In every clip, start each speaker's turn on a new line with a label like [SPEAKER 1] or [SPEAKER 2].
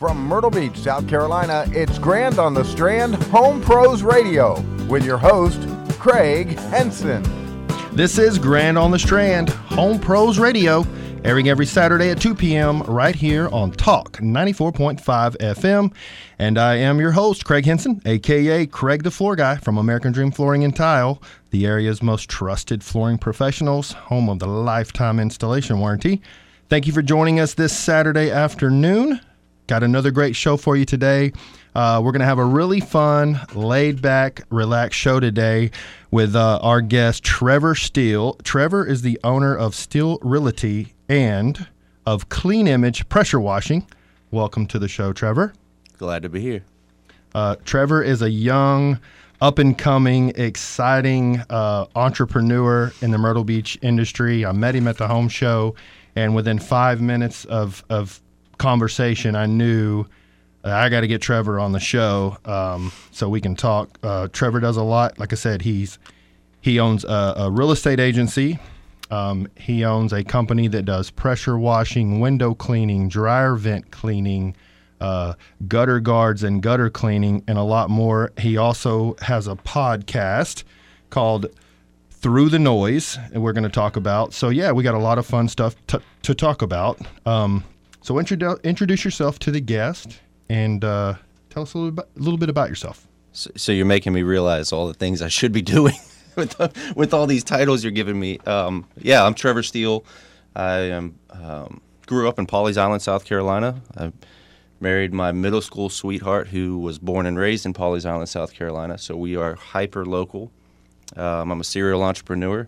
[SPEAKER 1] From Myrtle Beach, South Carolina, it's Grand on the Strand Home Pros Radio with your host, Cregg Henson.
[SPEAKER 2] This is Grand on the Strand Home Pros Radio, airing every Saturday at 2 p.m. right here on Talk 94.5 FM. And I am your host, Cregg Henson, aka Cregg the Floor Guy from American Dream Flooring and Tile, the area's most trusted flooring professionals, home of the lifetime installation warranty. Thank you for joining us this Saturday afternoon. Got another great show for you today. Uh, we're going to have a really fun, laid back, relaxed show today with uh, our guest, Trevor Steel. Trevor is the owner of Steel Realty and of Clean Image Pressure Washing. Welcome to the show, Trevor.
[SPEAKER 3] Glad to be here.
[SPEAKER 2] Uh, Trevor is a young, up and coming, exciting uh, entrepreneur in the Myrtle Beach industry. I met him at the home show, and within five minutes of, of conversation, I knew uh, I got to get Trevor on the show um, so we can talk. Uh, Trevor does a lot. Like I said, he's he owns a, a real estate agency. Um, he owns a company that does pressure washing, window cleaning, dryer vent cleaning, uh, gutter guards and gutter cleaning, and a lot more. He also has a podcast called Through the Noise, and we're going to talk about. So yeah, we got a lot of fun stuff to, to talk about. Um, so introdu- introduce yourself to the guest and uh, tell us a little, bit, a little bit about yourself.
[SPEAKER 3] So, so, you're making me realize all the things I should be doing with the, with all these titles you're giving me. Um, yeah, I'm Trevor Steel. I am um, grew up in Pawleys Island, South Carolina. I married my middle school sweetheart, who was born and raised in Pawleys Island, South Carolina. So we are hyper local. Um, I'm a serial entrepreneur,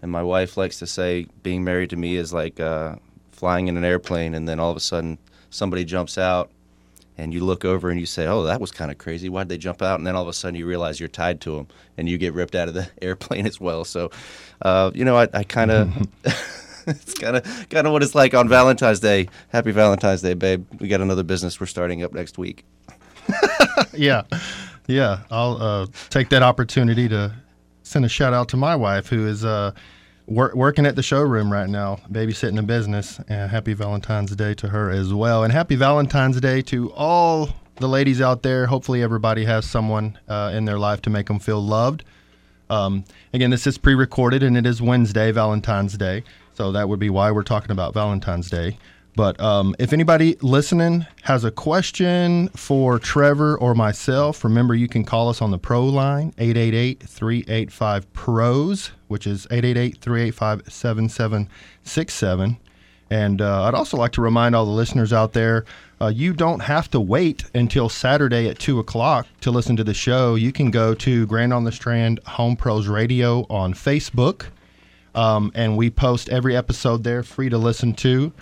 [SPEAKER 3] and my wife likes to say being married to me is like uh, flying in an airplane, and then all of a sudden somebody jumps out and you look over and you say, "Oh, that was kind of crazy. Why did they jump out?" And then all of a sudden you realize you're tied to them, and you get ripped out of the airplane as well. So, uh, you know, I, I kind of. it's kind of kind of what it's like on Valentine's Day. Happy Valentine's Day, babe. We got another business we're starting up next week.
[SPEAKER 2] yeah, yeah. I'll uh, take that opportunity to send a shout out to my wife, who is uh, wor- working at the showroom right now, babysitting a business. And happy Valentine's Day to her as well. And happy Valentine's Day to all the ladies out there. Hopefully, everybody has someone uh, in their life to make them feel loved. Um, again, this is pre recorded and it is Wednesday, Valentine's Day. So that would be why we're talking about Valentine's Day. But um, if anybody listening has a question for Trevor or myself, remember you can call us on the Pro line, 888 385 PROS, which is 888 385 7767. And uh, I'd also like to remind all the listeners out there uh, you don't have to wait until Saturday at 2 o'clock to listen to the show. You can go to Grand on the Strand Home Pros Radio on Facebook. Um, and we post every episode there free to listen to.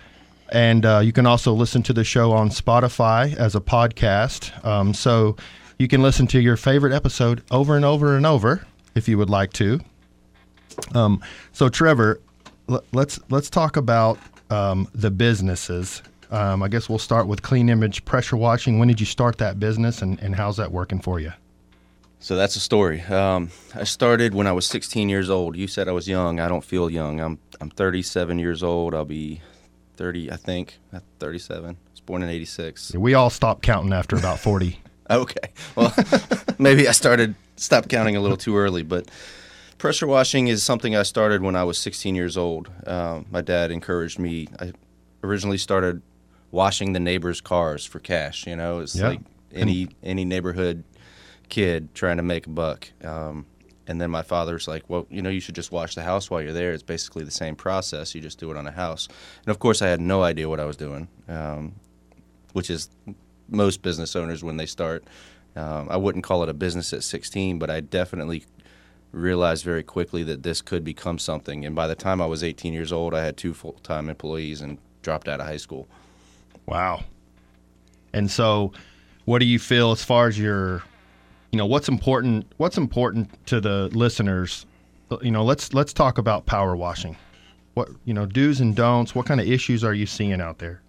[SPEAKER 2] And uh, you can also listen to the show on Spotify as a podcast. Um, so you can listen to your favorite episode over and over and over if you would like to. Um, so Trevor, l- let's let's talk about um, the businesses. Um, I guess we'll start with Clean Image Pressure Washing. When did you start that business, and, and how's that working for you?
[SPEAKER 3] So that's a story. Um, I started when I was 16 years old. You said I was young. I don't feel young. I'm I'm 37 years old. I'll be 30, I think, at 37. I was born in 86.
[SPEAKER 2] We all stopped counting after about 40.
[SPEAKER 3] okay. Well, maybe I started, stopped counting a little too early, but pressure washing is something I started when I was 16 years old. Um, my dad encouraged me. I originally started washing the neighbors' cars for cash. You know, it's yeah. like any any neighborhood kid trying to make a buck. Um, and then my father's like, well, you know, you should just wash the house while you're there. It's basically the same process. You just do it on a house. And of course, I had no idea what I was doing, um, which is most business owners when they start. Um, I wouldn't call it a business at 16, but I definitely realized very quickly that this could become something. And by the time I was 18 years old, I had two full time employees and dropped out of high school.
[SPEAKER 2] Wow. And so, what do you feel as far as your you know what's important what's important to the listeners? You know let's let's talk about power washing. What you know do's and don'ts what kind of issues are you seeing out there?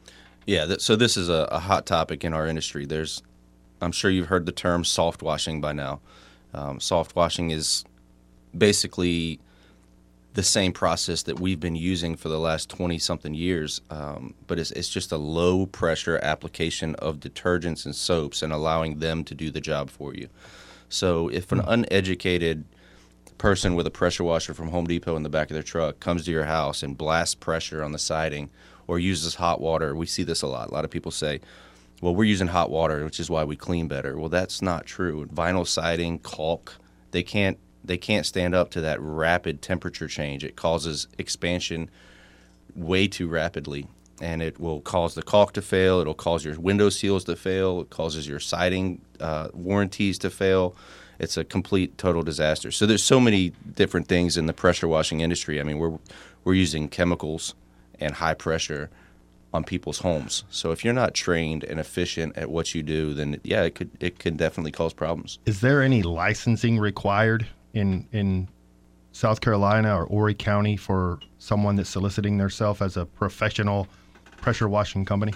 [SPEAKER 3] Yeah th- so this is a, a, hot topic in our industry. There's i'm sure you've heard the term soft washing by now. Um, soft washing is basically the same process that we've been using for the last 20 something years. Um, but it's, it's just a low pressure application of detergents and soaps and allowing them to do the job for you. So if an uneducated person with a pressure washer from Home Depot in the back of their truck comes to your house and blasts pressure on the siding or uses hot water, we see this a lot. A lot of people say, well, we're using hot water, which is why we clean better. Well, that's not true. Vinyl siding, caulk, they can't they can't stand up to that rapid temperature change. It causes expansion way too rapidly, and it will cause the caulk to fail. It'll cause your window seals to fail. It causes your siding uh, warranties to fail. It's a complete total disaster. So there's so many different things in the pressure washing industry. I mean, we're we're using chemicals and high pressure on people's homes. So if you're not trained and efficient at what you do, then yeah, it could it could definitely cause problems.
[SPEAKER 2] Is there any licensing required in in South Carolina or Horry County for someone that's soliciting themselves as a professional pressure washing company?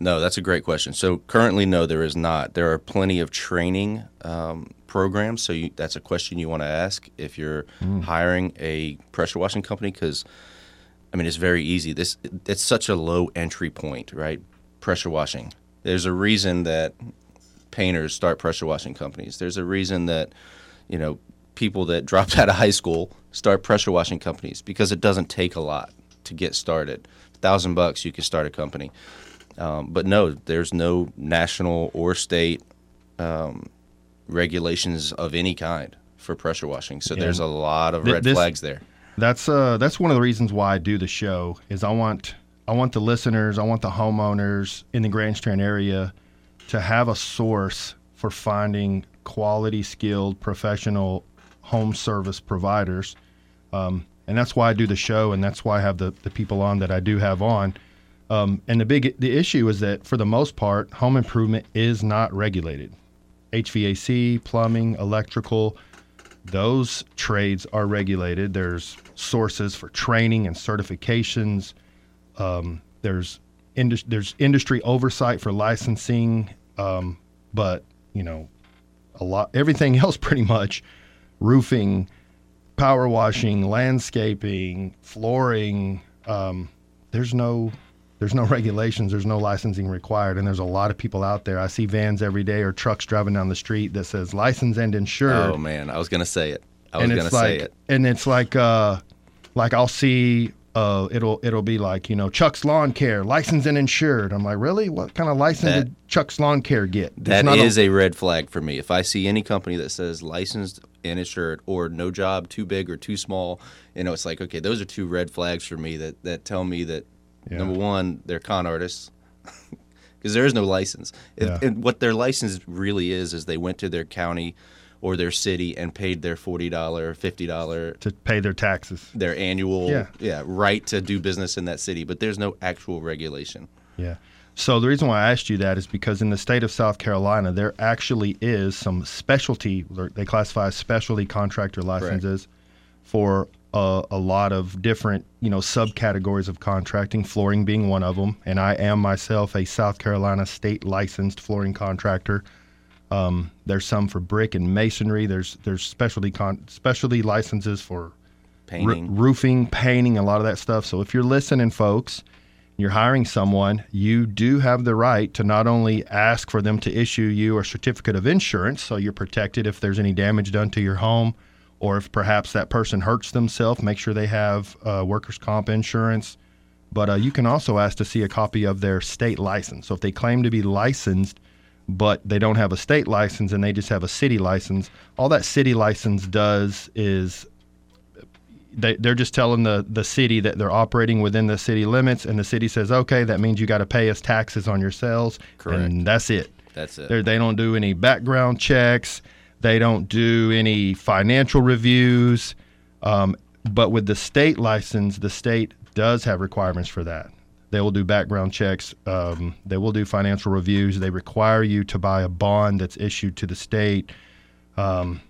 [SPEAKER 3] No, that's a great question. So currently, no, there is not. There are plenty of training um, programs. So you, that's a question you want to ask if you're mm. hiring a pressure washing company because, I mean, it's very easy. This it's such a low entry point, right? Pressure washing. There's a reason that painters start pressure washing companies. There's a reason that you know people that dropped out of high school start pressure washing companies because it doesn't take a lot to get started. A thousand bucks, you can start a company. Um, but no, there's no national or state um, regulations of any kind for pressure washing. So yeah. there's a lot of red this, flags there.
[SPEAKER 2] That's uh, that's one of the reasons why I do the show is I want I want the listeners, I want the homeowners in the Grand Strand area to have a source for finding quality, skilled, professional home service providers. Um, and that's why I do the show, and that's why I have the, the people on that I do have on. Um, and the big the issue is that for the most part, home improvement is not regulated. HVAC, plumbing, electrical, those trades are regulated. There's sources for training and certifications. Um, there's indus- there's industry oversight for licensing, um, but you know, a lot everything else pretty much roofing, power washing, landscaping, flooring. Um, there's no there's no regulations, there's no licensing required, and there's a lot of people out there. I see vans every day or trucks driving down the street that says licensed and insured.
[SPEAKER 3] Oh man, I was gonna say it. I was gonna
[SPEAKER 2] like,
[SPEAKER 3] say it.
[SPEAKER 2] And it's like uh, like I'll see uh, it'll it'll be like you know Chuck's Lawn Care, licensed and insured. I'm like, really? What kind of license that, did Chuck's Lawn Care get?
[SPEAKER 3] That is a, a, red flag for me. If I see any company that says licensed and shirt or no job too big or too small, you know, it's like okay, those are two red flags for me that that tell me that yeah. number one, they're con artists. Because there is no license. Yeah. and what their license really is is they went to their county or their city and paid their forty dollar, fifty dollar
[SPEAKER 2] to pay their taxes,
[SPEAKER 3] their annual yeah. yeah right to do business in that city. But there's no actual regulation.
[SPEAKER 2] Yeah. So the reason why I asked you that is because in the state of South Carolina, there actually is some specialty. They classify specialty contractor licenses Correct. for a, a, lot of different, you know, subcategories of contracting. Flooring being one of them, and I am myself a South Carolina state licensed flooring contractor. Um, there's some for brick and masonry. There's there's specialty con- specialty licenses for
[SPEAKER 3] painting,
[SPEAKER 2] r- roofing, painting, a lot of that stuff. So if you're listening, folks, you're hiring someone, you do have the right to not only ask for them to issue you a certificate of insurance, so you're protected if there's any damage done to your home, or if perhaps that person hurts themselves, make sure they have uh, workers' comp insurance. But uh, you can also ask to see a copy of their state license. So if they claim to be licensed but they don't have a state license and they just have a city license. All that city license does is they, they're just telling the, the city that they're operating within the city limits, and the city says, okay, that means you got to pay us taxes on your sales.
[SPEAKER 3] Correct.
[SPEAKER 2] And that's it.
[SPEAKER 3] That's it.
[SPEAKER 2] They're, they do not do any background checks, they don't do any financial reviews. Um, but with the state license, the state does have requirements for that. They will do background checks. Um, they will do financial reviews. They require you to buy a bond that's issued to the state. Um,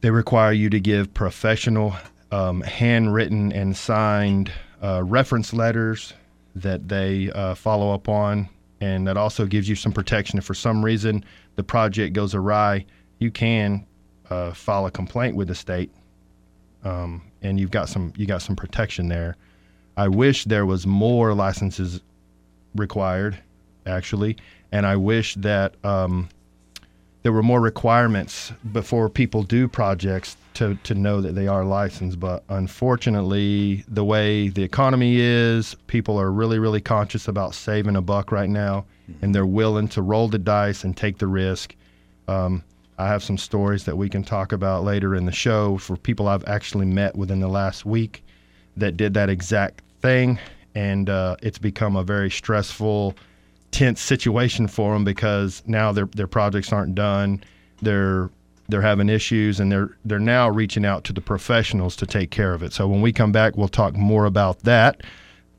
[SPEAKER 2] they require you to give professional, um, handwritten and signed uh, reference letters that they uh, follow up on. And that also gives you some protection. If for some reason the project goes awry, you can uh, file a complaint with the state um, and you've got some you got some protection there. I wish there was more licenses required, actually, and I wish that um, there were more requirements before people do projects to, to know that they are licensed. But unfortunately, the way the economy is, people are really, really conscious about saving a buck right now, and they're willing to roll the dice and take the risk. Um, I have some stories that we can talk about later in the show for people I've actually met within the last week that did that exact thing, and uh, it's become a very stressful, tense situation for them because now their their projects aren't done. They're they're having issues, and they're they're now reaching out to the professionals to take care of it. So when we come back, we'll talk more about that.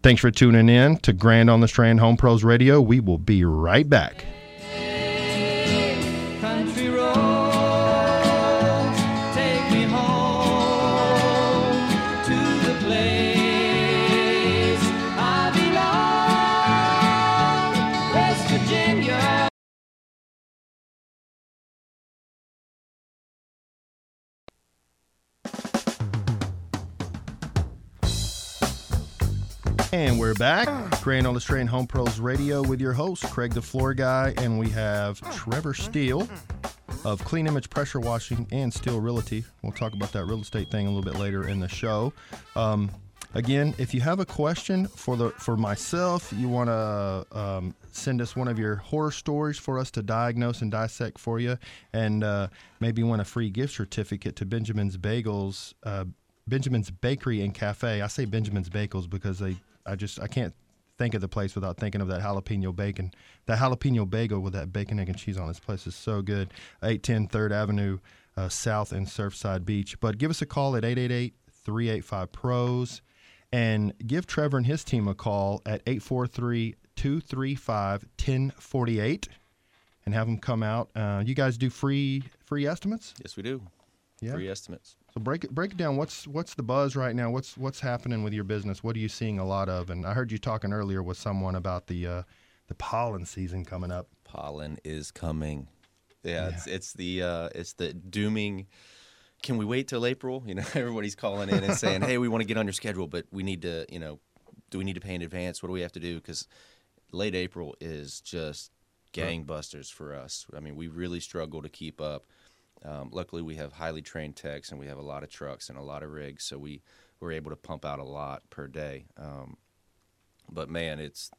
[SPEAKER 2] Thanks for tuning in to Grand on the Strand Home Pros Radio. We will be right back. And we're back. Grand on the Home Pros Radio with your host, Cregg the Floor Guy. And we have Trevor Steel of Clean Image Pressure Washing and Steel Realty. We'll talk about that real estate thing a little bit later in the show. Um, again, if you have a question for the for myself, you want to um, send us one of your horror stories for us to diagnose and dissect for you, and uh, maybe want a free gift certificate to Benjamin's Bagels, uh, Benjamin's Bakery and Cafe. I say Benjamin's Bagels because they, I just I can't think of the place without thinking of that jalapeno bacon. That jalapeno bagel with that bacon, egg, and cheese on this place is so good. 810 3rd Avenue uh, South in Surfside Beach. But give us a call at 888 385 PROS and give Trevor and his team a call at 843 235 1048 and have them come out. Uh, you guys do free free estimates?
[SPEAKER 3] Yes, we do.
[SPEAKER 2] Yeah.
[SPEAKER 3] Free estimates.
[SPEAKER 2] So break it break it down. What's what's the buzz right now? What's what's happening with your business? What are you seeing a lot of? And I heard you talking earlier with someone about the uh, the pollen season coming up.
[SPEAKER 3] Pollen is coming. Yeah, it's it's the uh, it's the dooming. Can we wait till April? You know, everybody's calling in and saying, "Hey, we want to get on your schedule, but we need to, you know, do we need to pay in advance? What do we have to do?" Because late April is just gangbusters for us. I mean, we really struggle to keep up. Um, luckily, we have highly trained techs and we have a lot of trucks and a lot of rigs, so we we're able to pump out a lot per day. Um, but man, it's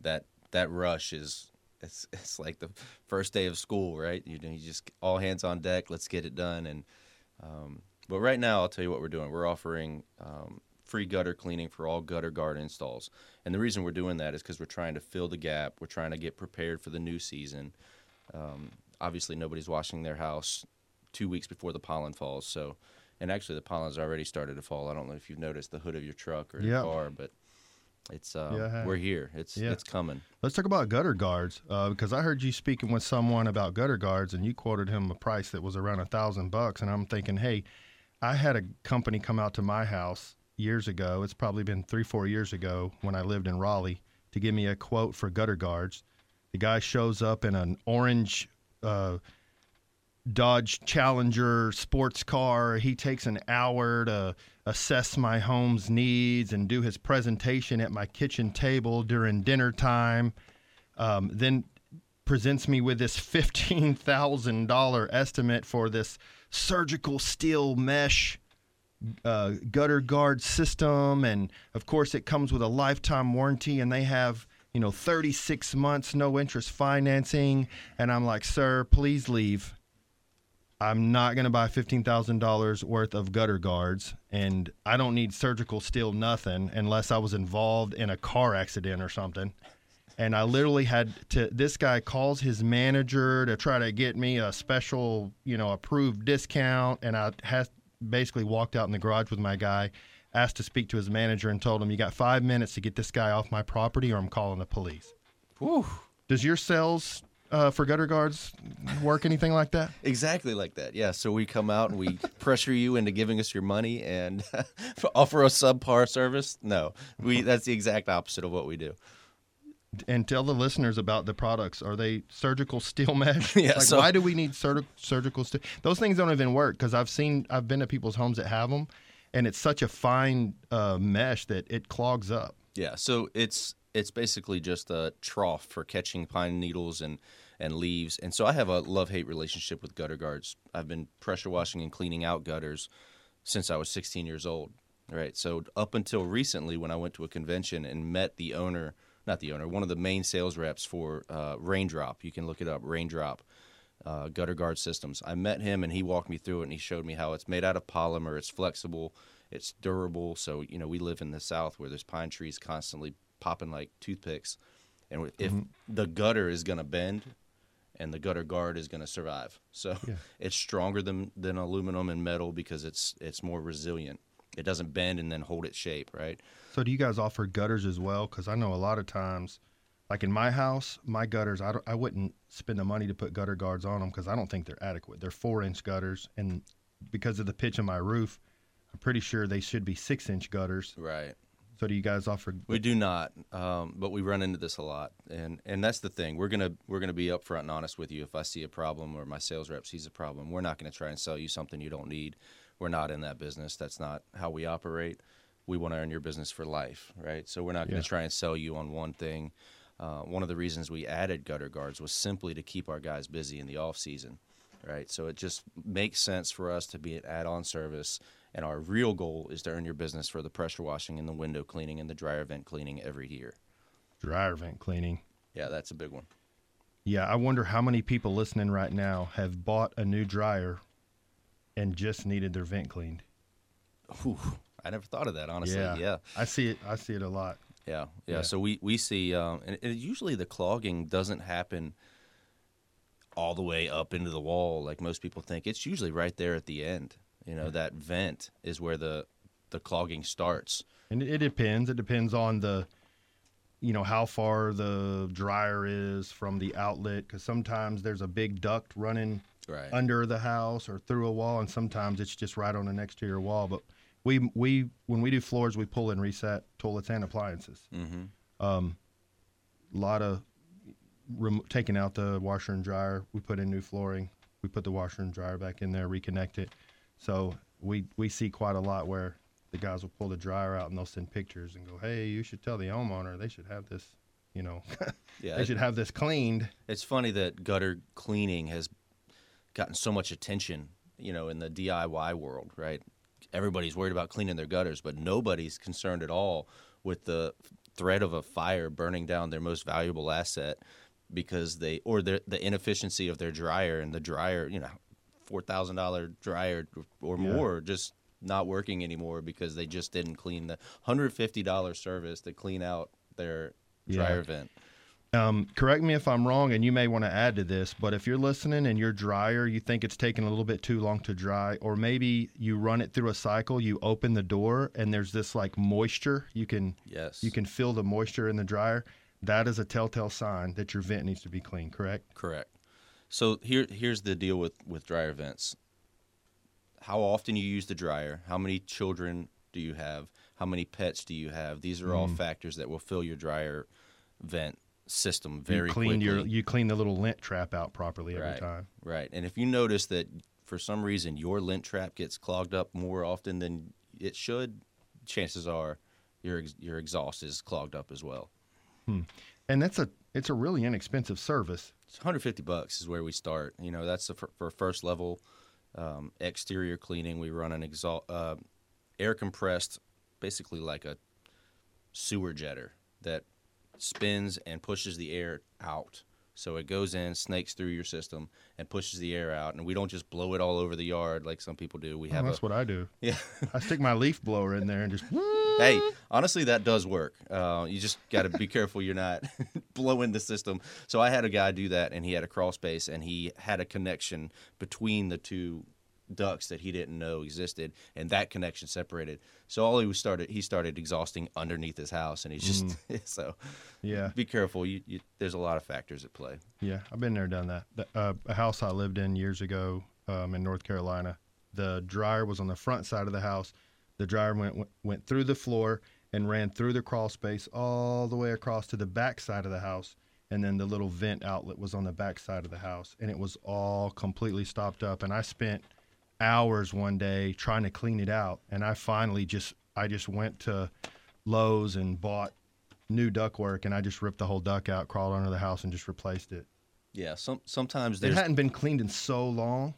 [SPEAKER 3] that that rush is it's it's like the first day of school, right? You know, you just all hands on deck. Let's get it done. And um, but right now, I'll tell you what we're doing. We're offering um, free gutter cleaning for all gutter guard installs. And the reason we're doing that is because we're trying to fill the gap. We're trying to get prepared for the new season. Um, obviously, nobody's washing their house two weeks before the pollen falls. So, and actually, the pollen's already started to fall. I don't know if you've noticed the hood of your truck or
[SPEAKER 2] Yeah.
[SPEAKER 3] your car, but it's uh,
[SPEAKER 2] Yeah,
[SPEAKER 3] we're here. It's
[SPEAKER 2] Yeah.
[SPEAKER 3] it's coming.
[SPEAKER 2] Let's talk about gutter guards uh, because I heard you speaking with someone about gutter guards, and you quoted him a price that was around a thousand bucks, and I'm thinking, hey, I had a company come out to my house years ago. It's probably been three, four years ago when I lived in Raleigh to give me a quote for gutter guards. The guy shows up in an orange uh, Dodge Challenger sports car. He takes an hour to assess my home's needs and do his presentation at my kitchen table during dinner time. Um, then presents me with this $15,000 estimate for this surgical steel mesh uh, gutter guard system. And of course, it comes with a lifetime warranty, and they have, you know, 36 months no interest financing. And I'm like, sir, please leave. I'm not going to buy $15,000 worth of gutter guards, and I don't need surgical steel nothing unless I was involved in a car accident or something. And I literally had to. This guy calls his manager to try to get me a special, you know, approved discount, and I has basically walked out in the garage with my guy, asked to speak to his manager, and told him, "You got five minutes to get this guy off my property, or I'm calling the police."
[SPEAKER 3] Whew.
[SPEAKER 2] Does your sales uh, for gutter guards work anything like that?
[SPEAKER 3] Exactly like that. Yeah. So we come out and we pressure you into giving us your money and offer a subpar service. No, we. That's the exact opposite of what we do.
[SPEAKER 2] and tell the listeners about the products. Are they surgical steel mesh?
[SPEAKER 3] Yeah,
[SPEAKER 2] Like,
[SPEAKER 3] so-
[SPEAKER 2] why do we need surg- surgical steel? Those things don't even work because I've seen, I've been to people's homes that have them, and it's such a fine uh, mesh that it clogs up.
[SPEAKER 3] Yeah, so it's it's basically just a trough for catching pine needles and and leaves. And so I have a love hate relationship with gutter guards. I've been pressure washing and cleaning out gutters since I was 16 years old. Right. So up until recently, when I went to a convention and met the owner, not the owner, one of the main sales reps for uh, Raindrop. You can look it up, Raindrop. Uh, gutter guard systems. I met him and he walked me through it and he showed me how it's made out of polymer. It's flexible, it's durable. So you know we live in the South where there's pine trees constantly popping like toothpicks, and if the gutter is going to bend, and the gutter guard is going to survive. So
[SPEAKER 2] Yeah.
[SPEAKER 3] it's stronger than than aluminum and metal because it's it's more resilient. It doesn't bend and then hold its shape, right?
[SPEAKER 2] So do you guys offer gutters as well? Because I know a lot of times, like in my house, my gutters, I, don't- I wouldn't spend the money to put gutter guards on them because I don't think they're adequate. They're four inch gutters, and because of the pitch of my roof, I'm pretty sure they should be six inch gutters.
[SPEAKER 3] Right.
[SPEAKER 2] So do you guys offer?
[SPEAKER 3] We do not, um, but we run into this a lot, and and that's the thing. We're gonna we're gonna be upfront and honest with you. If I see a problem or my sales rep sees a problem, we're not gonna try and sell you something you don't need. We're not in that business. That's not how we operate. We want to earn your business for life, right? So we're not gonna
[SPEAKER 2] Yeah.
[SPEAKER 3] try and sell you on one thing. Uh, one of the reasons we added gutter guards was simply to keep our guys busy in the off season, right? So it just makes sense for us to be an add-on service, and our real goal is to earn your business for the pressure washing and the window cleaning and the dryer vent cleaning every year.
[SPEAKER 2] dryer vent cleaning.
[SPEAKER 3] Yeah, that's a big one.
[SPEAKER 2] Yeah, I wonder how many people listening right now have bought a new dryer and just needed their vent cleaned.
[SPEAKER 3] Whew, I never thought of that, honestly.
[SPEAKER 2] yeah,
[SPEAKER 3] Yeah,
[SPEAKER 2] I see it. I see it a lot.
[SPEAKER 3] yeah, yeah.
[SPEAKER 2] Yeah.
[SPEAKER 3] So we we see, um, and, and usually the clogging doesn't happen all the way up into the wall like most people think. It's usually right there at the end. You know, that vent is where the the clogging starts.
[SPEAKER 2] And it, depends. It depends on the, you know, how far the dryer is from the outlet. Because sometimes there's a big duct running
[SPEAKER 3] Right.
[SPEAKER 2] under the house or through a wall, and sometimes it's just right on an exterior wall. But we we when we do floors, we pull and reset toilets and appliances.
[SPEAKER 3] Mm-hmm.
[SPEAKER 2] A lot of rem- taking out the washer and dryer. We put in new flooring. We put the washer and dryer back in there, reconnect it. So we we see quite a lot where the guys will pull the dryer out and they'll send pictures and go, "Hey, you should tell the homeowner they should have this, you know,
[SPEAKER 3] Yeah,
[SPEAKER 2] they
[SPEAKER 3] it-
[SPEAKER 2] should have this cleaned."
[SPEAKER 3] It's funny that gutter cleaning has gotten so much attention, you know, in the DIY world, right? Everybody's worried about cleaning their gutters, but nobody's concerned at all with the threat of a fire burning down their most valuable asset because they or the the inefficiency of their dryer and the dryer, you know, four thousand dollar dryer or
[SPEAKER 2] Yeah.
[SPEAKER 3] more just not working anymore because they just didn't clean the hundred fifty dollar service to clean out their
[SPEAKER 2] Yeah.
[SPEAKER 3] dryer vent.
[SPEAKER 2] Um, correct me if I'm wrong, and you may want to add to this, but if you're listening and your dryer, you think it's taking a little bit too long to dry, or maybe you run it through a cycle, you open the door and there's this like moisture, you can
[SPEAKER 3] Yes.
[SPEAKER 2] you can feel the moisture in the dryer. That is a telltale sign that your vent needs to be clean. Correct?
[SPEAKER 3] Correct. So here, here's the deal with with dryer vents. How often you use the dryer? How many children do you have? How many pets do you have? These are all factors that will fill your dryer vent system very
[SPEAKER 2] you clean
[SPEAKER 3] quickly.
[SPEAKER 2] your you clean the little lint trap out properly every
[SPEAKER 3] right,
[SPEAKER 2] time.
[SPEAKER 3] right. And if you notice that for some reason your lint trap gets clogged up more often than it should, chances are your your exhaust is clogged up as well. Hmm.
[SPEAKER 2] And that's a it's a really inexpensive service.
[SPEAKER 3] It's 150 bucks is where we start. You know, that's the for, for first level um, exterior cleaning. We run an exhaust uh, air compressed, basically like a sewer jetter that spins and pushes the air out. So it goes in, snakes through your system, and pushes the air out. And we don't just blow it all over the yard like some people do. We
[SPEAKER 2] Oh,
[SPEAKER 3] have
[SPEAKER 2] that's
[SPEAKER 3] a
[SPEAKER 2] what I do.
[SPEAKER 3] yeah.
[SPEAKER 2] I stick my leaf blower in there and just
[SPEAKER 3] hey, honestly, that does work. Uh, you just got to be careful you're not blowing the system. So I had a guy do that, and he had a crawl space, and he had a connection between the two ducts that he didn't know existed, and that connection separated. So all he was started, he started exhausting underneath his house, and he's just so.
[SPEAKER 2] yeah.
[SPEAKER 3] Be careful. You, you, there's a lot of factors at play.
[SPEAKER 2] Yeah, I've been there, done that. The, uh, a house I lived in years ago um, in North Carolina. The dryer was on the front side of the house. The dryer went went, through the floor and ran through the crawl space all the way across to the back side of the house, and then the little vent outlet was on the back side of the house, and it was all completely stopped up. And I spent hours one day trying to clean it out, and I finally just I just went to Lowe's and bought new ductwork, and I just ripped the whole duct out, crawled under the house, and just replaced it.
[SPEAKER 3] Yeah, some sometimes
[SPEAKER 2] It hadn't been cleaned in so long.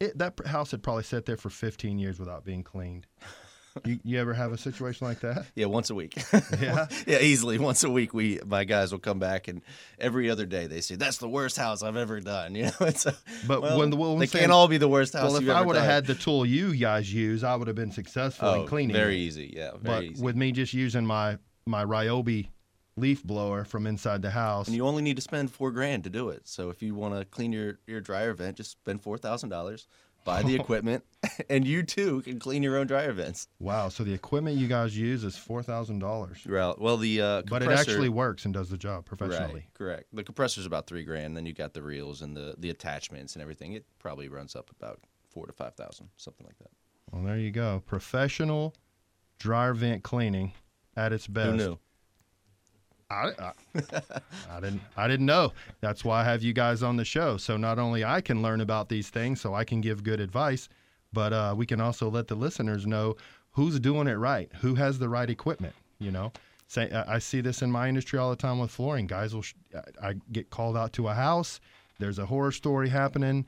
[SPEAKER 2] It, that house had probably sat there for 15 years without being cleaned. you, you ever have a situation like that?
[SPEAKER 3] yeah once a week.
[SPEAKER 2] Yeah.
[SPEAKER 3] yeah, easily once a week. We my guys will come back and every other day they say that's the worst house I've ever done. You know, it's a,
[SPEAKER 2] But
[SPEAKER 3] well,
[SPEAKER 2] when the- well,
[SPEAKER 3] they
[SPEAKER 2] saying-
[SPEAKER 3] can't all be the worst house.
[SPEAKER 2] Well, if I would have had the tool you guys use, I would have been successful
[SPEAKER 3] oh,
[SPEAKER 2] in cleaning
[SPEAKER 3] very
[SPEAKER 2] it.
[SPEAKER 3] easy. Yeah, very
[SPEAKER 2] But
[SPEAKER 3] easy.
[SPEAKER 2] with me just using my my Ryobi leaf blower from inside the house,
[SPEAKER 3] and you only need to spend four grand to do it. So if you want to clean your your dryer vent, just spend four thousand dollars, buy the equipment, and you too can clean your own dryer vents.
[SPEAKER 2] wow. So the equipment you guys use is four thousand dollars,
[SPEAKER 3] Right. Well, the uh,
[SPEAKER 2] but it actually works and does the job professionally.
[SPEAKER 3] Right, correct. The compressor's about three grand. Then you got the reels and the the attachments and everything. It probably runs up about four to five thousand, something like that.
[SPEAKER 2] Well, there you go. Professional dryer vent cleaning at its best.
[SPEAKER 3] Who knew?
[SPEAKER 2] I, I, I didn't I didn't know. That's why I have you guys on the show. So not only I can learn about these things, so I can give good advice, but uh, we can also let the listeners know who's doing it right, who has the right equipment. You know, say I see this in my industry all the time with flooring. Guys will I get called out to a house. There's a horror story happening.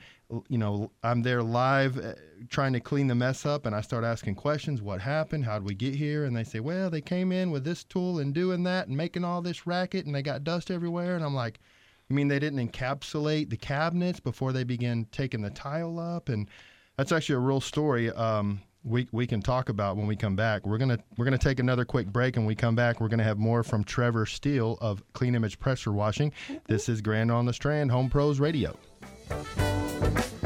[SPEAKER 2] You know, I'm there live uh, trying to clean the mess up, and I start asking questions. What happened? How did we get here? And they say, well, they came in with this tool and doing that and making all this racket, and they got dust everywhere. And I'm like, you mean they didn't encapsulate the cabinets before they began taking the tile up? And that's actually a real story. Um, we we can talk about when we come back. We're gonna we're gonna take another quick break, and we come back. We're gonna have more from Trevor Steel of Clean Image Pressure Washing. This is Grand on the Strand Home Pros Radio. うん。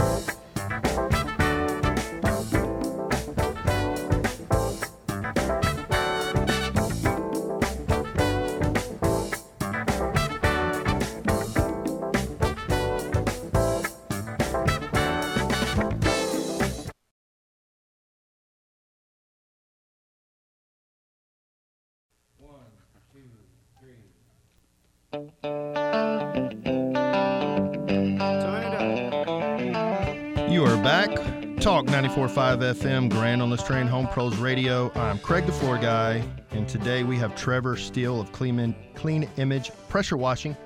[SPEAKER 2] 94.5 FM, Grand on the Strand Home Pros Radio. I'm Cregg the Floor Guy, and today we have Trevor Steel of Clean, Clean Image Pressure Washing.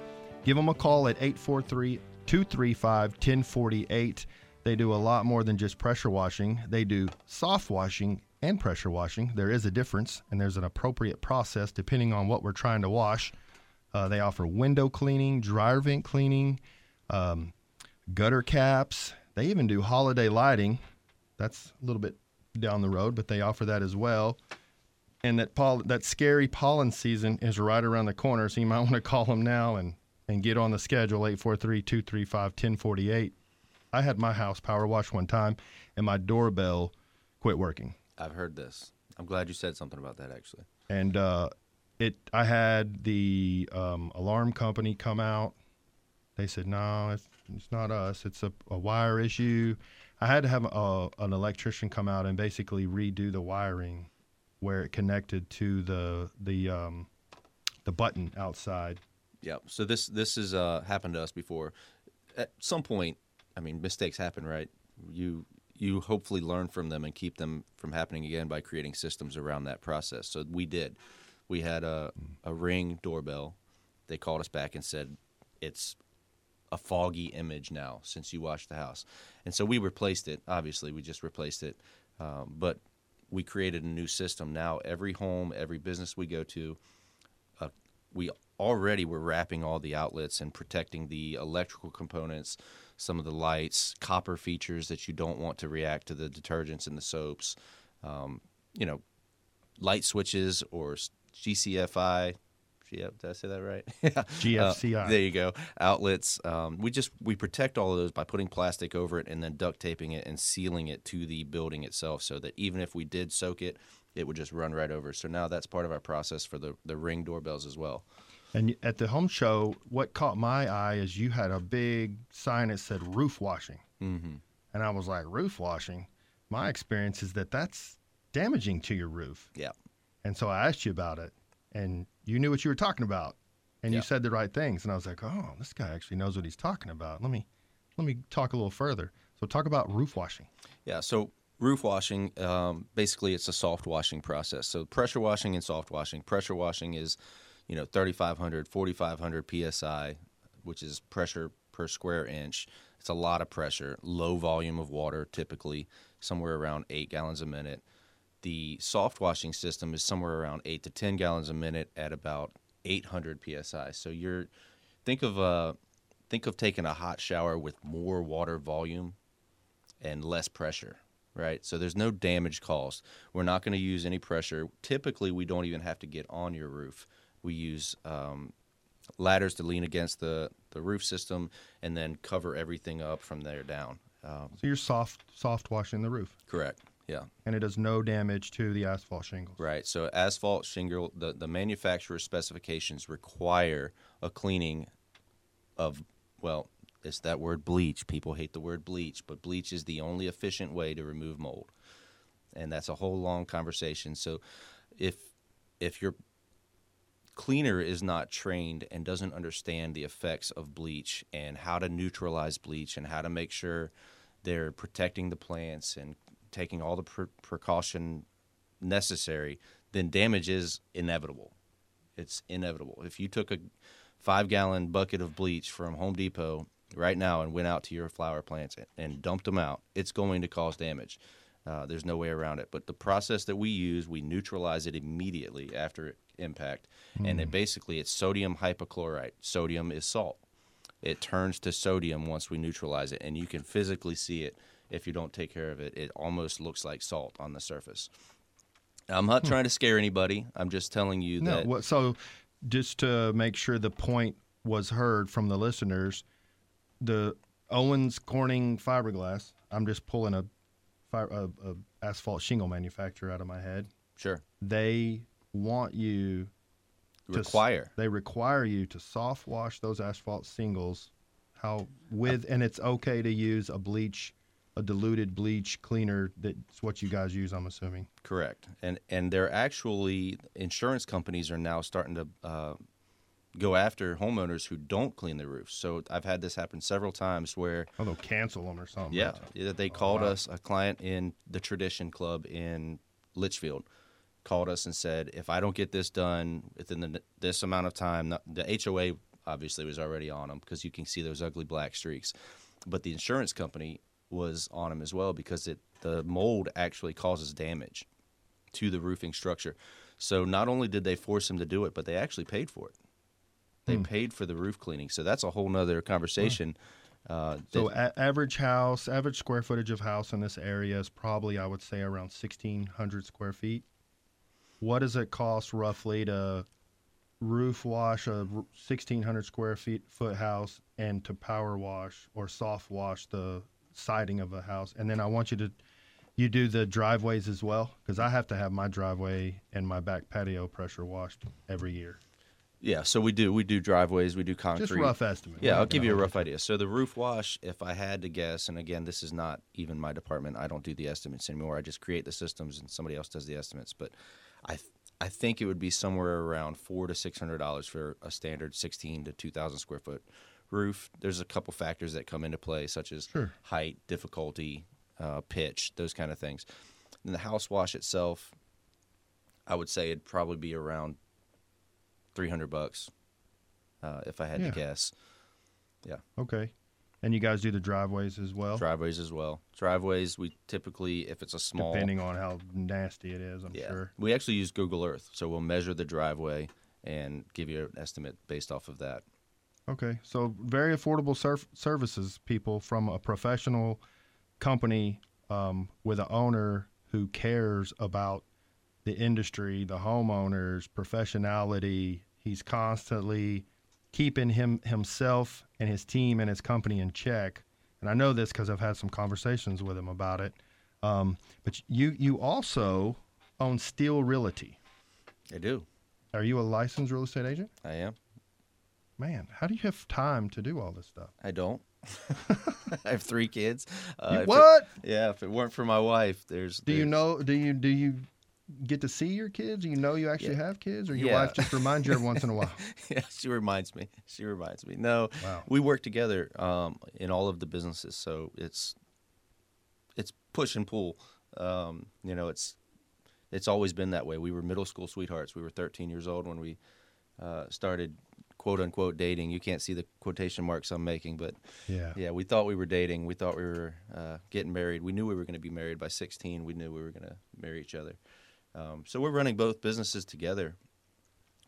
[SPEAKER 2] Give them a call at 843 235 1048. They do a lot more than just pressure washing, they do soft washing and pressure washing. There is a difference, and there's an appropriate process depending on what we're trying to wash. Uh, they offer window cleaning, dryer vent cleaning, um, gutter caps. They even do holiday lighting. That's a little bit down the road, but they offer that as well. And that poll- that scary pollen season is right around the corner, so you might want to call them now and, and get on the schedule 843-235-1048. I had my house power washed one time and my doorbell quit working.
[SPEAKER 3] I've heard this. I'm glad you said something about that. Actually,
[SPEAKER 2] and uh, it I had the um, alarm company come out. They said no, it's, it's not us. It's a, a wire issue. I had to have a, an electrician come out and basically redo the wiring where it connected to the the um, the button outside.
[SPEAKER 3] yeah. So this this has uh, happened to us before. At some point, I mean, mistakes happen, right? You you hopefully learn from them and keep them from happening again by creating systems around that process. So we did. We had a a ring doorbell. They called us back and said it's a foggy image now since you washed the house. And so we replaced it. Obviously, we just replaced it. Um, but we created a new system. Now, every home, every business we go to, uh, we already were wrapping all the outlets and protecting the electrical components, some of the lights, copper features that you don't want to react to the detergents and the soaps. Um, you know, light switches or GCFI. Yeah, did I say that right? yeah.
[SPEAKER 2] GFCI.
[SPEAKER 3] Uh, there you go. Outlets. Um, we just we protect all of those by putting plastic over it and then duct taping it and sealing it to the building itself, so that even if we did soak it, it would just run right over. So now that's part of our process for the the ring doorbells as well.
[SPEAKER 2] And at the home show, what caught my eye is you had a big sign that said roof washing.
[SPEAKER 3] Mm-hmm.
[SPEAKER 2] And I was like, roof washing? My experience is that that's damaging to your roof.
[SPEAKER 3] Yeah.
[SPEAKER 2] And so I asked you about it, and you knew what you were talking about, and
[SPEAKER 3] Yeah.
[SPEAKER 2] you said the right things. And I was like, oh, this guy actually knows what he's talking about. Let me let me talk a little further. So talk about roof washing.
[SPEAKER 3] Yeah, so roof washing, um, basically, it's a soft washing process. So pressure washing and soft washing. Pressure washing is, you know, 3,500, 4,500 psi, which is pressure per square inch. It's a lot of pressure, low volume of water, typically somewhere around eight gallons a minute. The soft washing system is somewhere around eight to 10 gallons a minute at about 800 psi. So you're think of uh, think of taking a hot shower with more water volume and less pressure, right? So there's no damage caused. We're not going to use any pressure. Typically, we don't even have to get on your roof. We use um, ladders to lean against the, the roof system and then cover everything up from there down. Um,
[SPEAKER 2] So you're soft soft washing the roof,
[SPEAKER 3] correct. Yeah.
[SPEAKER 2] and it does no damage to the asphalt shingles.
[SPEAKER 3] Right. So asphalt shingle, the, the manufacturer specifications require a cleaning of, well, it's that word bleach. People hate the word bleach, but bleach is the only efficient way to remove mold. And that's a whole long conversation. So if if your cleaner is not trained and doesn't understand the effects of bleach and how to neutralize bleach and how to make sure they're protecting the plants and taking all the pre- precaution necessary, then damage is inevitable. It's inevitable. If you took a five gallon bucket of bleach from Home Depot right now and went out to your flower plants and- dumped them out, it's going to cause damage. Uh, there's no way around it. But the process that we use, we neutralize it immediately after impact, and it basically it's sodium hypochlorite. Sodium is salt. It turns to sodium once we neutralize it, and you can physically see it if you don't take care of it. It almost looks like salt on the surface. I'm not trying to scare anybody. I'm just telling you
[SPEAKER 2] No,
[SPEAKER 3] that
[SPEAKER 2] what, so just to make sure the point was heard from the listeners, the Owens Corning fiberglass. I'm just pulling a, a, a asphalt shingle manufacturer out of my head.
[SPEAKER 3] sure
[SPEAKER 2] They want you to
[SPEAKER 3] require.
[SPEAKER 2] They require you to soft wash those asphalt shingles. How with and it's okay to use a bleach, a diluted bleach cleaner. That's what you guys use. I'm assuming.
[SPEAKER 3] Correct, and and they're actually insurance companies are now starting to uh, go after homeowners who don't clean their roofs. So I've had this happen several times where
[SPEAKER 2] Oh, they'll cancel them or something.
[SPEAKER 3] yeah, yeah, they called
[SPEAKER 2] wow.
[SPEAKER 3] us a client in the Tradition Club in Litchfield called us and said if I don't get this done within the, this amount of time, the HOA obviously was already on them because you can see those ugly black streaks, but the insurance company was on them as well because it the mold actually causes damage to the roofing structure. So not only did they force him to do it, but they actually paid for it. They
[SPEAKER 2] Hmm.
[SPEAKER 3] paid for the roof cleaning. So that's a whole nother conversation. Uh,
[SPEAKER 2] So a- average house, average square footage of house in this area is probably, I would say, around sixteen hundred square feet. What does it cost roughly to roof wash a sixteen hundred square feet foot house and to power wash or soft wash the siding of a house? And then I want you to, you do the driveways as well because I have to have my driveway and my back patio pressure washed every year.
[SPEAKER 3] Yeah, so we do we do driveways, we do concrete.
[SPEAKER 2] Just rough estimate.
[SPEAKER 3] Yeah, I'll give you a rough idea. So the roof wash, if I had to guess, and again, this is not even my department. I don't do the estimates anymore. I just create the systems, and somebody else does the estimates. But I th- I think it would be somewhere around four to six hundred dollars for a standard sixteen to two thousand square foot roof. There's a couple factors that come into play, such as
[SPEAKER 2] Sure.
[SPEAKER 3] height, difficulty, uh, pitch, those kind of things. And the house wash itself, I would say it'd probably be around three hundred bucks, uh, if I had
[SPEAKER 2] Yeah.
[SPEAKER 3] to guess. Yeah,
[SPEAKER 2] Okay. And you guys do the driveways as well?
[SPEAKER 3] driveways as well. Driveways, we typically, if it's a small,
[SPEAKER 2] Depending on how nasty it is, I'm
[SPEAKER 3] yeah,
[SPEAKER 2] sure.
[SPEAKER 3] we actually use Google Earth, so we'll measure the driveway and give you an estimate based off of that.
[SPEAKER 2] Okay, so very affordable surf- services, people from a professional company um, with an owner who cares about the industry, the homeowners, professionality. He's constantly keeping him himself and his team and his company in check. And I know this because I've had some conversations with him about it. Um, but you you also own Steel Realty.
[SPEAKER 3] I do.
[SPEAKER 2] Are you a licensed real estate agent?
[SPEAKER 3] I am.
[SPEAKER 2] Man, how do you have time to do all this stuff?
[SPEAKER 3] I don't. I have three kids. Uh, if it-
[SPEAKER 2] what?
[SPEAKER 3] yeah, if it weren't for my wife, there's.
[SPEAKER 2] Do you know? Do you do you get to see your kids? Do you know you actually
[SPEAKER 3] Yeah.
[SPEAKER 2] have kids, or your
[SPEAKER 3] Yeah.
[SPEAKER 2] wife just reminds you every once in a while?
[SPEAKER 3] yeah, she reminds me. She reminds me. No,
[SPEAKER 2] Wow.
[SPEAKER 3] we work together um, in all of the businesses, so it's it's push and pull. Um, you know, it's it's always been that way. We were middle school sweethearts. We were 13 years old when we uh, started quote unquote dating. You can't see the quotation marks I'm making, but
[SPEAKER 2] Yeah.
[SPEAKER 3] yeah, we thought we were dating. We thought we were uh, getting married. We knew we were going to be married by 16. We knew we were going to marry each other. Um, so we're running both businesses together,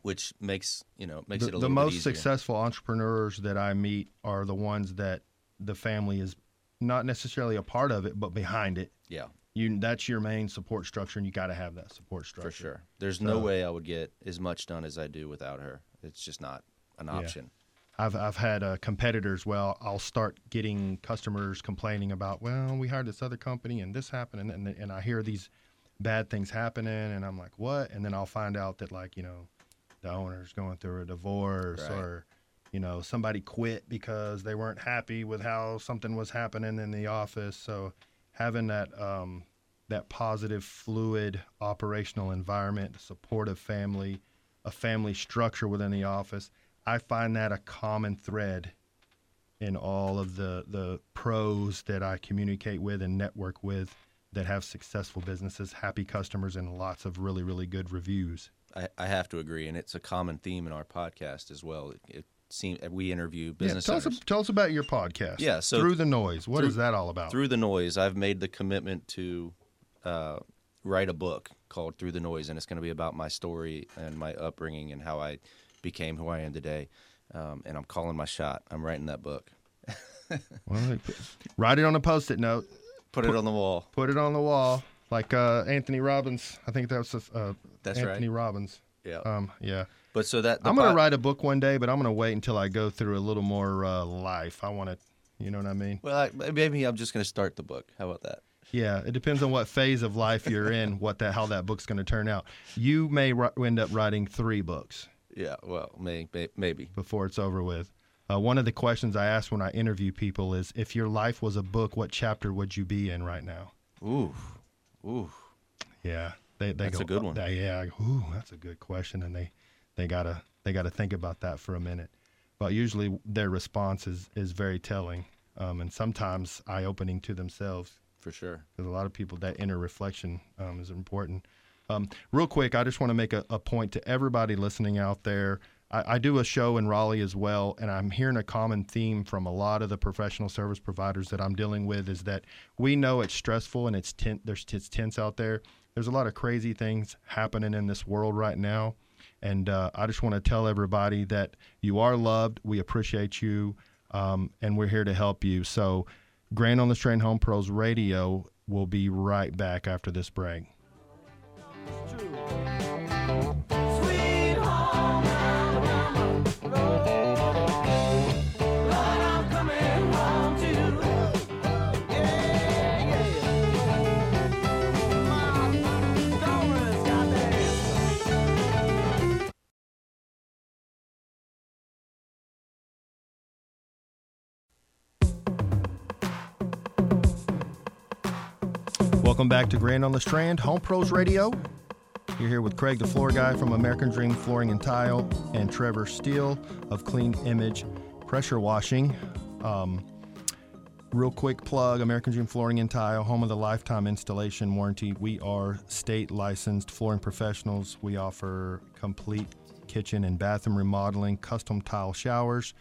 [SPEAKER 3] which makes you know makes
[SPEAKER 2] the,
[SPEAKER 3] it a
[SPEAKER 2] the most
[SPEAKER 3] easier.
[SPEAKER 2] successful entrepreneurs that I meet are the ones that the family is not necessarily a part of it, but behind it.
[SPEAKER 3] Yeah,
[SPEAKER 2] You that's your main support structure, and you got to have that support structure
[SPEAKER 3] for sure. There's no way I would get as much done as I do without her. It's just not an option.
[SPEAKER 2] I've I've had uh, competitors. Well, I'll start getting customers complaining about, well, we hired this other company and this happened, and and, and I hear these bad things happening, and I'm like, what? And then I'll find out that like you know, the owner's going through a divorce
[SPEAKER 3] Right.
[SPEAKER 2] or. You know, somebody quit because they weren't happy with how something was happening in the office. So, having that um, that positive, fluid operational environment, supportive family, a family structure within the office. I find that a common thread in all of the the pros that I communicate with and network with that have successful businesses, happy customers, and lots of really really good reviews.
[SPEAKER 3] I, I have to agree, and it's a common theme in our podcast as well. It, it seems we interview business
[SPEAKER 2] yeah, tell
[SPEAKER 3] owners.
[SPEAKER 2] us tell us about your podcast.
[SPEAKER 3] Yeah, so
[SPEAKER 2] through the noise. What
[SPEAKER 3] through-
[SPEAKER 2] is that all about?
[SPEAKER 3] Through the noise, I've made the commitment to uh, write a book called Through the Noise, and it's going to be about my story and my upbringing and how I became who I am today. Um, and I'm calling my shot. I'm writing that book.
[SPEAKER 2] well, write it on a post-it note.
[SPEAKER 3] Put it on the wall.
[SPEAKER 2] Put it on the wall, like uh, Anthony Robbins. I think that was uh,
[SPEAKER 3] That's
[SPEAKER 2] Anthony
[SPEAKER 3] right.
[SPEAKER 2] Robbins.
[SPEAKER 3] Yeah.
[SPEAKER 2] Um, yeah.
[SPEAKER 3] but so that
[SPEAKER 2] I'm gonna
[SPEAKER 3] pod-
[SPEAKER 2] write a book one day, but I'm gonna wait until I go through a little more uh, life. I want to, you know what I mean?
[SPEAKER 3] Well, I, maybe I'm just going to start the book. How about that?
[SPEAKER 2] Yeah, it depends on what phase of life you're in, what that how that book's gonna turn out. You may ri- end up writing three books
[SPEAKER 3] Yeah. Well, may, may, maybe.
[SPEAKER 2] before it's over with. Uh, one of the questions I ask when I interview people is, if your life was a book, what chapter would you be in right now?
[SPEAKER 3] Ooh. Ooh.
[SPEAKER 2] Yeah, they they
[SPEAKER 3] That's
[SPEAKER 2] go,
[SPEAKER 3] a good one.
[SPEAKER 2] they- yeah, ooh, that's a good question, and they they gotta they gotta think about that for a minute. But usually their response is is very telling, um, and sometimes eye opening to themselves
[SPEAKER 3] For sure.
[SPEAKER 2] because a lot of people that inner reflection um, is important. Um, real quick, I just want to make a, a point to everybody listening out there. I, I do a show in Raleigh as well, and I'm hearing a common theme from a lot of the professional service providers that I'm dealing with is that we know it's stressful and it's ten- there's it's tense out there. There's a lot of crazy things happening in this world right now, and uh, I just want to tell everybody that you are loved. We appreciate you, um, and we're here to help you. So. Grand on the Strand Home Pros Radio will be right back after this break.
[SPEAKER 4] Sweet
[SPEAKER 2] Welcome back to Grand on the Strand Home Pros Radio. You're here with Cregg, the floor guy from American Dream Flooring and Tile, and Trevor Steel of Clean Image Pressure Washing. Um, real quick plug American Dream Flooring and Tile, home of the lifetime installation warranty. We are state licensed flooring professionals. We offer complete kitchen and bathroom remodeling, custom tile showers.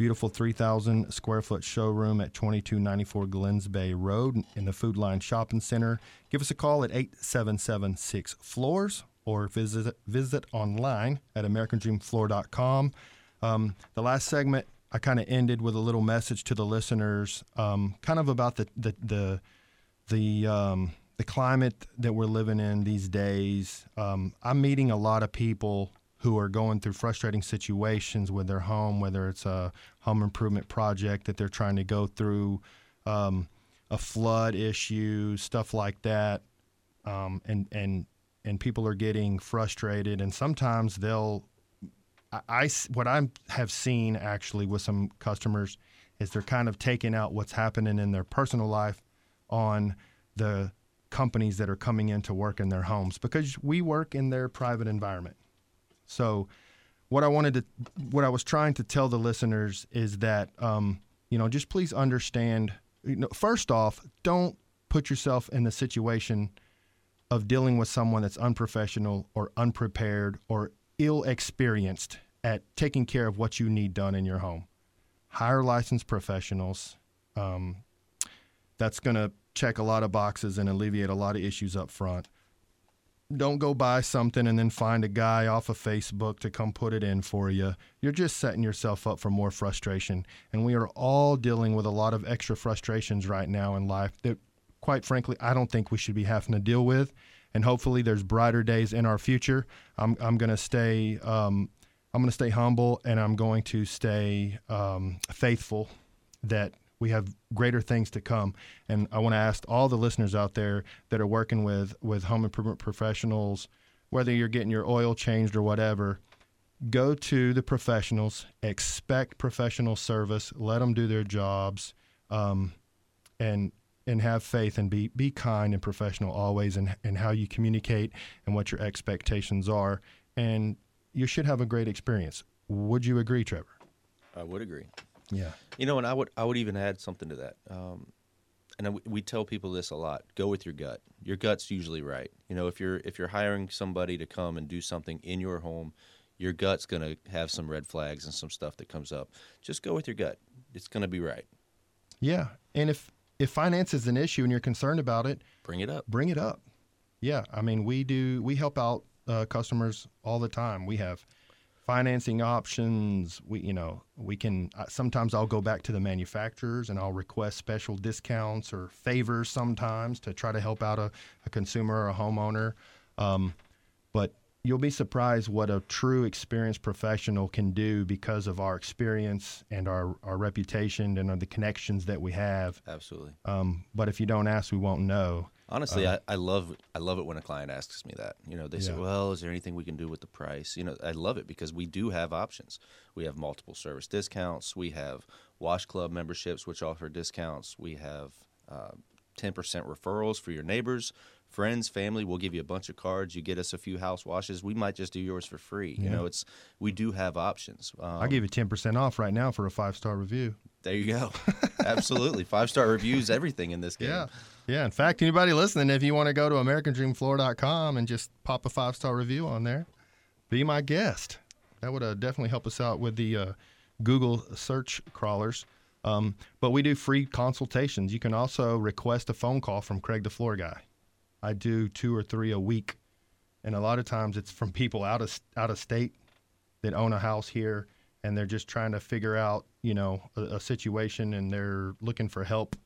[SPEAKER 2] Beautiful 3,000 square foot showroom at 2294 Glenns Bay Road in the Food Lion Shopping Center. Give us a call at 8776 Floors or visit visit online at AmericanDreamFloor.com. Um, the last segment, I kind of ended with a little message to the listeners, um, kind of about the the the the, um, the climate that we're living in these days. Um, I'm meeting a lot of people who are going through frustrating situations with their home, whether it's a home improvement project that they're trying to go through, um, a flood issue, stuff like that, um, and and and people are getting frustrated, and sometimes they'll. I, I what I have seen actually with some customers is they're kind of taking out what's happening in their personal life on the companies that are coming in to work in their homes because we work in their private environment. So, what I wanted to, what I was trying to tell the listeners is that, um, you know, just please understand. You know, first off, don't put yourself in the situation of dealing with someone that's unprofessional or unprepared or ill experienced at taking care of what you need done in your home. Hire licensed professionals. Um, that's going to check a lot of boxes and alleviate a lot of issues up front. Don't go buy something and then find a guy off of Facebook to come put it in for you. You're just setting yourself up for more frustration. And we are all dealing with a lot of extra frustrations right now in life that, quite frankly, I don't think we should be having to deal with. And hopefully, there's brighter days in our future. I'm, I'm going to stay. Um, I'm going to stay humble and I'm going to stay um, faithful that we have greater things to come. And I want to ask all the listeners out there that are working with, with home improvement professionals, whether you're getting your oil changed or whatever, go to the professionals, expect professional service, let them do their jobs, um, and and have faith and be be kind and professional always in, in how you communicate and what your expectations are. And you should have a great experience. Would you agree, Trevor?
[SPEAKER 3] I would agree.
[SPEAKER 2] Yeah.
[SPEAKER 3] You know, and I would I would even add something to that. Um, and I, we tell people this a lot: go with your gut. Your gut's usually right. You know, if you're if you're hiring somebody to come and do something in your home, your gut's going to have some red flags and some stuff that comes up. Just go with your gut. It's going to be right.
[SPEAKER 2] Yeah. And if if finance is an issue and you're concerned about it,
[SPEAKER 3] Bring it up.
[SPEAKER 2] bring it up. Yeah, I mean, we do. We help out uh, customers all the time. We have financing options. We, you know, we can. Uh, sometimes I'll go back to the manufacturers and I'll request special discounts or favors sometimes to try to help out a, a consumer or a homeowner. Um, but you'll be surprised what a true experienced professional can do because of our experience and our, our reputation and the connections that we have.
[SPEAKER 3] Absolutely.
[SPEAKER 2] Um, but if you don't ask, we won't know.
[SPEAKER 3] Honestly, I, I love I love it when a client asks me that. You know, they say, "Well, is there anything we can do with the price?" You know, I love it because we do have options. We have multiple service discounts. We have Wash Club memberships, which offer discounts. We have uh, ten percent referrals for your neighbors, friends, family. We'll give you a bunch of cards. You get us a few house washes. We might just do yours for free. You know, it's we do have options. Um,
[SPEAKER 2] I'll give you 10% off right now for a five star review.
[SPEAKER 3] there you go. Absolutely, five star reviews, everything in this game.
[SPEAKER 2] Yeah. Yeah. In fact, anybody listening, if you want to go to AmericanDreamFloor.com and just pop a five star review on there, be my guest. That would uh, definitely help us out with the uh, Google search crawlers. Um, but we do free consultations. You can also request a phone call from Cregg the Floor Guy. I do two or three a week, and a lot of times it's from people out of out of state that own a house here, and they're just trying to figure out, you know, a, a situation, and they're looking for help.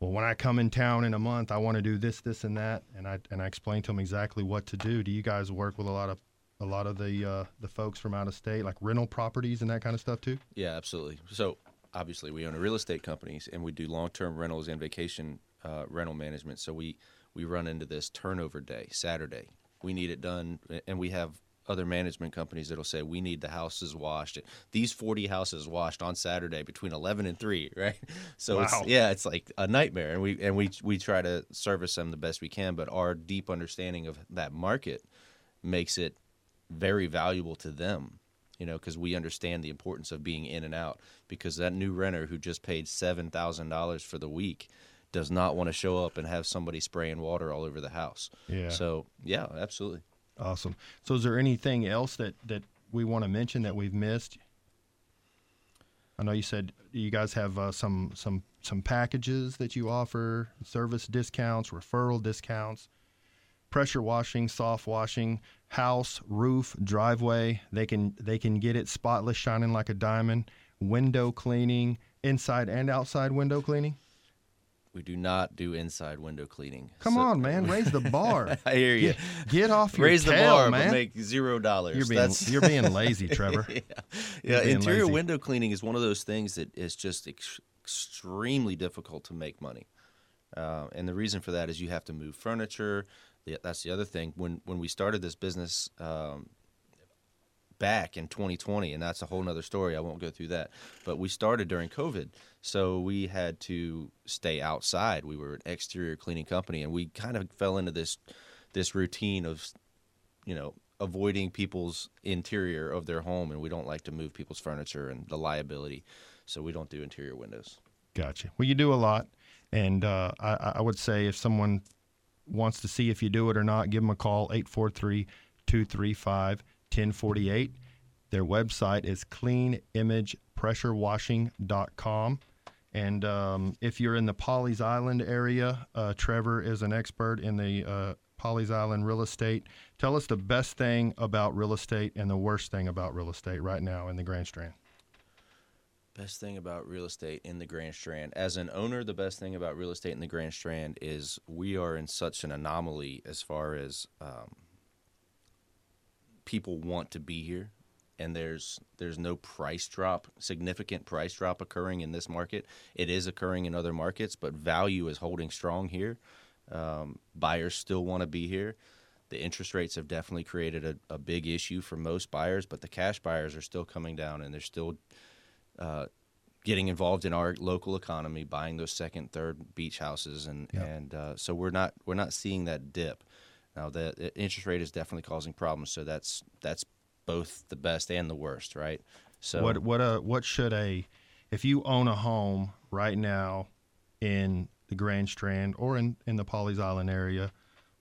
[SPEAKER 2] Well, when I come in town in a month, I want to do this, this, and that, and I and I explain to them exactly what to do. Do you guys work with a lot of a lot of the uh, the folks from out of state, like rental properties and that kind of stuff too?
[SPEAKER 3] Yeah, absolutely. So obviously, we own a real estate companies, and we do long-term rentals and vacation uh, rental management. So we we run into this turnover day, Saturday. We need it done, and we have other management companies that'll say we need the houses washed. These 40 houses washed on Saturday between 11 and 3, right? So
[SPEAKER 2] Wow.
[SPEAKER 3] it's yeah, it's like a nightmare, and we and we we try to service them the best we can. But our deep understanding of that market makes it very valuable to them you know because we understand the importance of being in and out because that new renter who just paid $7000 for the week does not want to show up and have somebody spraying water all over the house
[SPEAKER 2] Yeah.
[SPEAKER 3] so yeah absolutely
[SPEAKER 2] Awesome. So, is there anything else that that we want to mention that we've missed? I know you said you guys have uh, some some some packages that you offer, service discounts, referral discounts, pressure washing, soft washing, house, roof, driveway. They can they can get it spotless, shining like a diamond. Window cleaning, inside and outside window cleaning.
[SPEAKER 3] We do not do inside window cleaning
[SPEAKER 2] Come
[SPEAKER 3] So-
[SPEAKER 2] on, man, raise the bar.
[SPEAKER 3] i hear you
[SPEAKER 2] Get, get off your
[SPEAKER 3] raise the
[SPEAKER 2] tail,
[SPEAKER 3] bar
[SPEAKER 2] man.
[SPEAKER 3] make zero dollars
[SPEAKER 2] you're being
[SPEAKER 3] That's-
[SPEAKER 2] you're being lazy, Trevor.
[SPEAKER 3] yeah,
[SPEAKER 2] being
[SPEAKER 3] interior
[SPEAKER 2] lazy.
[SPEAKER 3] window cleaning is one of those things that is just ex- extremely difficult to make money. Uh, and the reason for that is you have to move furniture. That's the other thing. When when we started this business um, back in 2020, and that's a whole nother story. I won't go through that. But we started during COVID, so we had to stay outside. We were an exterior cleaning company, and we kind of fell into this this routine of you know avoiding people's interior of their home and we don't like to move people's furniture and the liability so we don't do interior windows
[SPEAKER 2] Gotcha. Well, you do a lot, And uh, I, I would say if someone wants to see if you do it or not, give them a call 843 235 1048. Their website is cleanimagepressurewashing.com. And um, if you're in the Pawleys Island area, uh, Trevor is an expert in the uh, Pawleys Island real estate. Tell us the best thing about real estate and the worst thing about real estate right now in the Grand Strand.
[SPEAKER 3] Best thing about real estate in the Grand Strand. As an owner, the best thing about real estate in the Grand Strand is we are in such an anomaly as far as um, people want to be here, and there's there's no price drop, significant price drop occurring in this market. It is occurring in other markets, but value is holding strong here. Um, buyers still want to be here. The interest rates have definitely created a, a big issue for most buyers, but the cash buyers are still coming down, and they're still uh, getting involved in our local economy, buying those second, third beach houses, and and uh, so we're not we're not seeing that dip. Now the, the interest rate is definitely causing problems, so that's that's both the best and the worst, right? So
[SPEAKER 2] What what a what should a if you own a home right now in the Grand Strand or in, in the Pawleys Island area,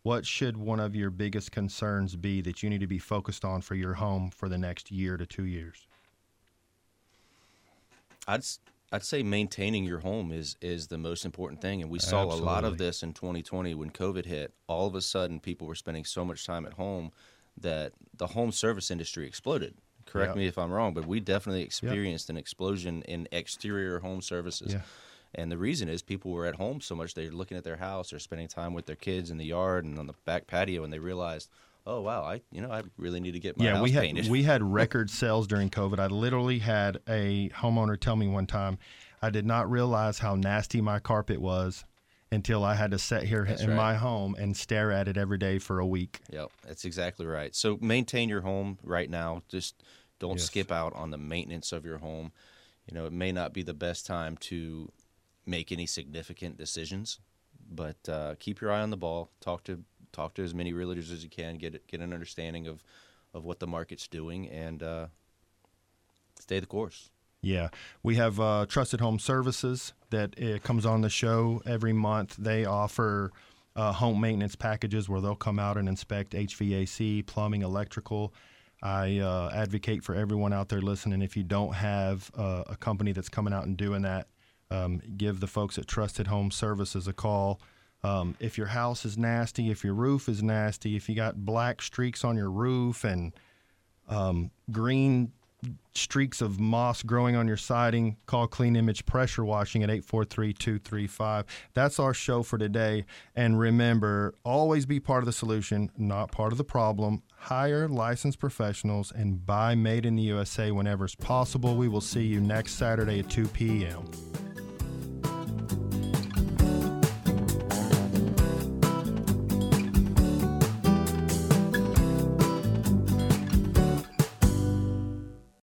[SPEAKER 2] what should one of your biggest concerns be that you need to be focused on for your home for the next year to two years?
[SPEAKER 3] I'd I'd say maintaining your home is is the most important thing, and we saw a lot of this in 2020 when COVID hit. All of a sudden, people were spending so much time at home that the home service industry exploded. Correct
[SPEAKER 2] Yeah.
[SPEAKER 3] me if I'm wrong, but we definitely experienced an explosion in exterior home services.
[SPEAKER 2] Yeah.
[SPEAKER 3] And the reason is people were at home so much they're looking at their house, they're spending time with their kids in the yard and on the back patio, and they realized, oh wow, I you know I really need to get my
[SPEAKER 2] yeah,
[SPEAKER 3] house
[SPEAKER 2] we had
[SPEAKER 3] painted.
[SPEAKER 2] we had record sales during COVID. I literally had a homeowner tell me one time, I did not realize how nasty my carpet was until I had to sit here
[SPEAKER 3] That's
[SPEAKER 2] in
[SPEAKER 3] right.
[SPEAKER 2] my home and stare at it every day for a week.
[SPEAKER 3] Yep, that's exactly right. So maintain your home right now. Just don't
[SPEAKER 2] Yes.
[SPEAKER 3] skip out on the maintenance of your home. You know, it may not be the best time to make any significant decisions, but uh, keep your eye on the ball. Talk to talk to as many realtors as you can. Get get an understanding of of what the market's doing and uh, stay the course.
[SPEAKER 2] Yeah, we have uh, Trusted Home Services that uh, comes on the show every month. They offer uh, home maintenance packages where they'll come out and inspect HVAC, plumbing, electrical. I uh, advocate for everyone out there listening. If you don't have uh, a company that's coming out and doing that, um, give the folks at Trusted Home Services a call. Um, if your house is nasty, if your roof is nasty, if you got black streaks on your roof and um, green streaks of moss growing on your siding, call Clean Image Pressure Washing at 843 235. That's our show for today. And remember, always be part of the solution, not part of the problem. Hire licensed professionals and buy made in the USA whenever it's possible. We will see you next Saturday at 2 p.m.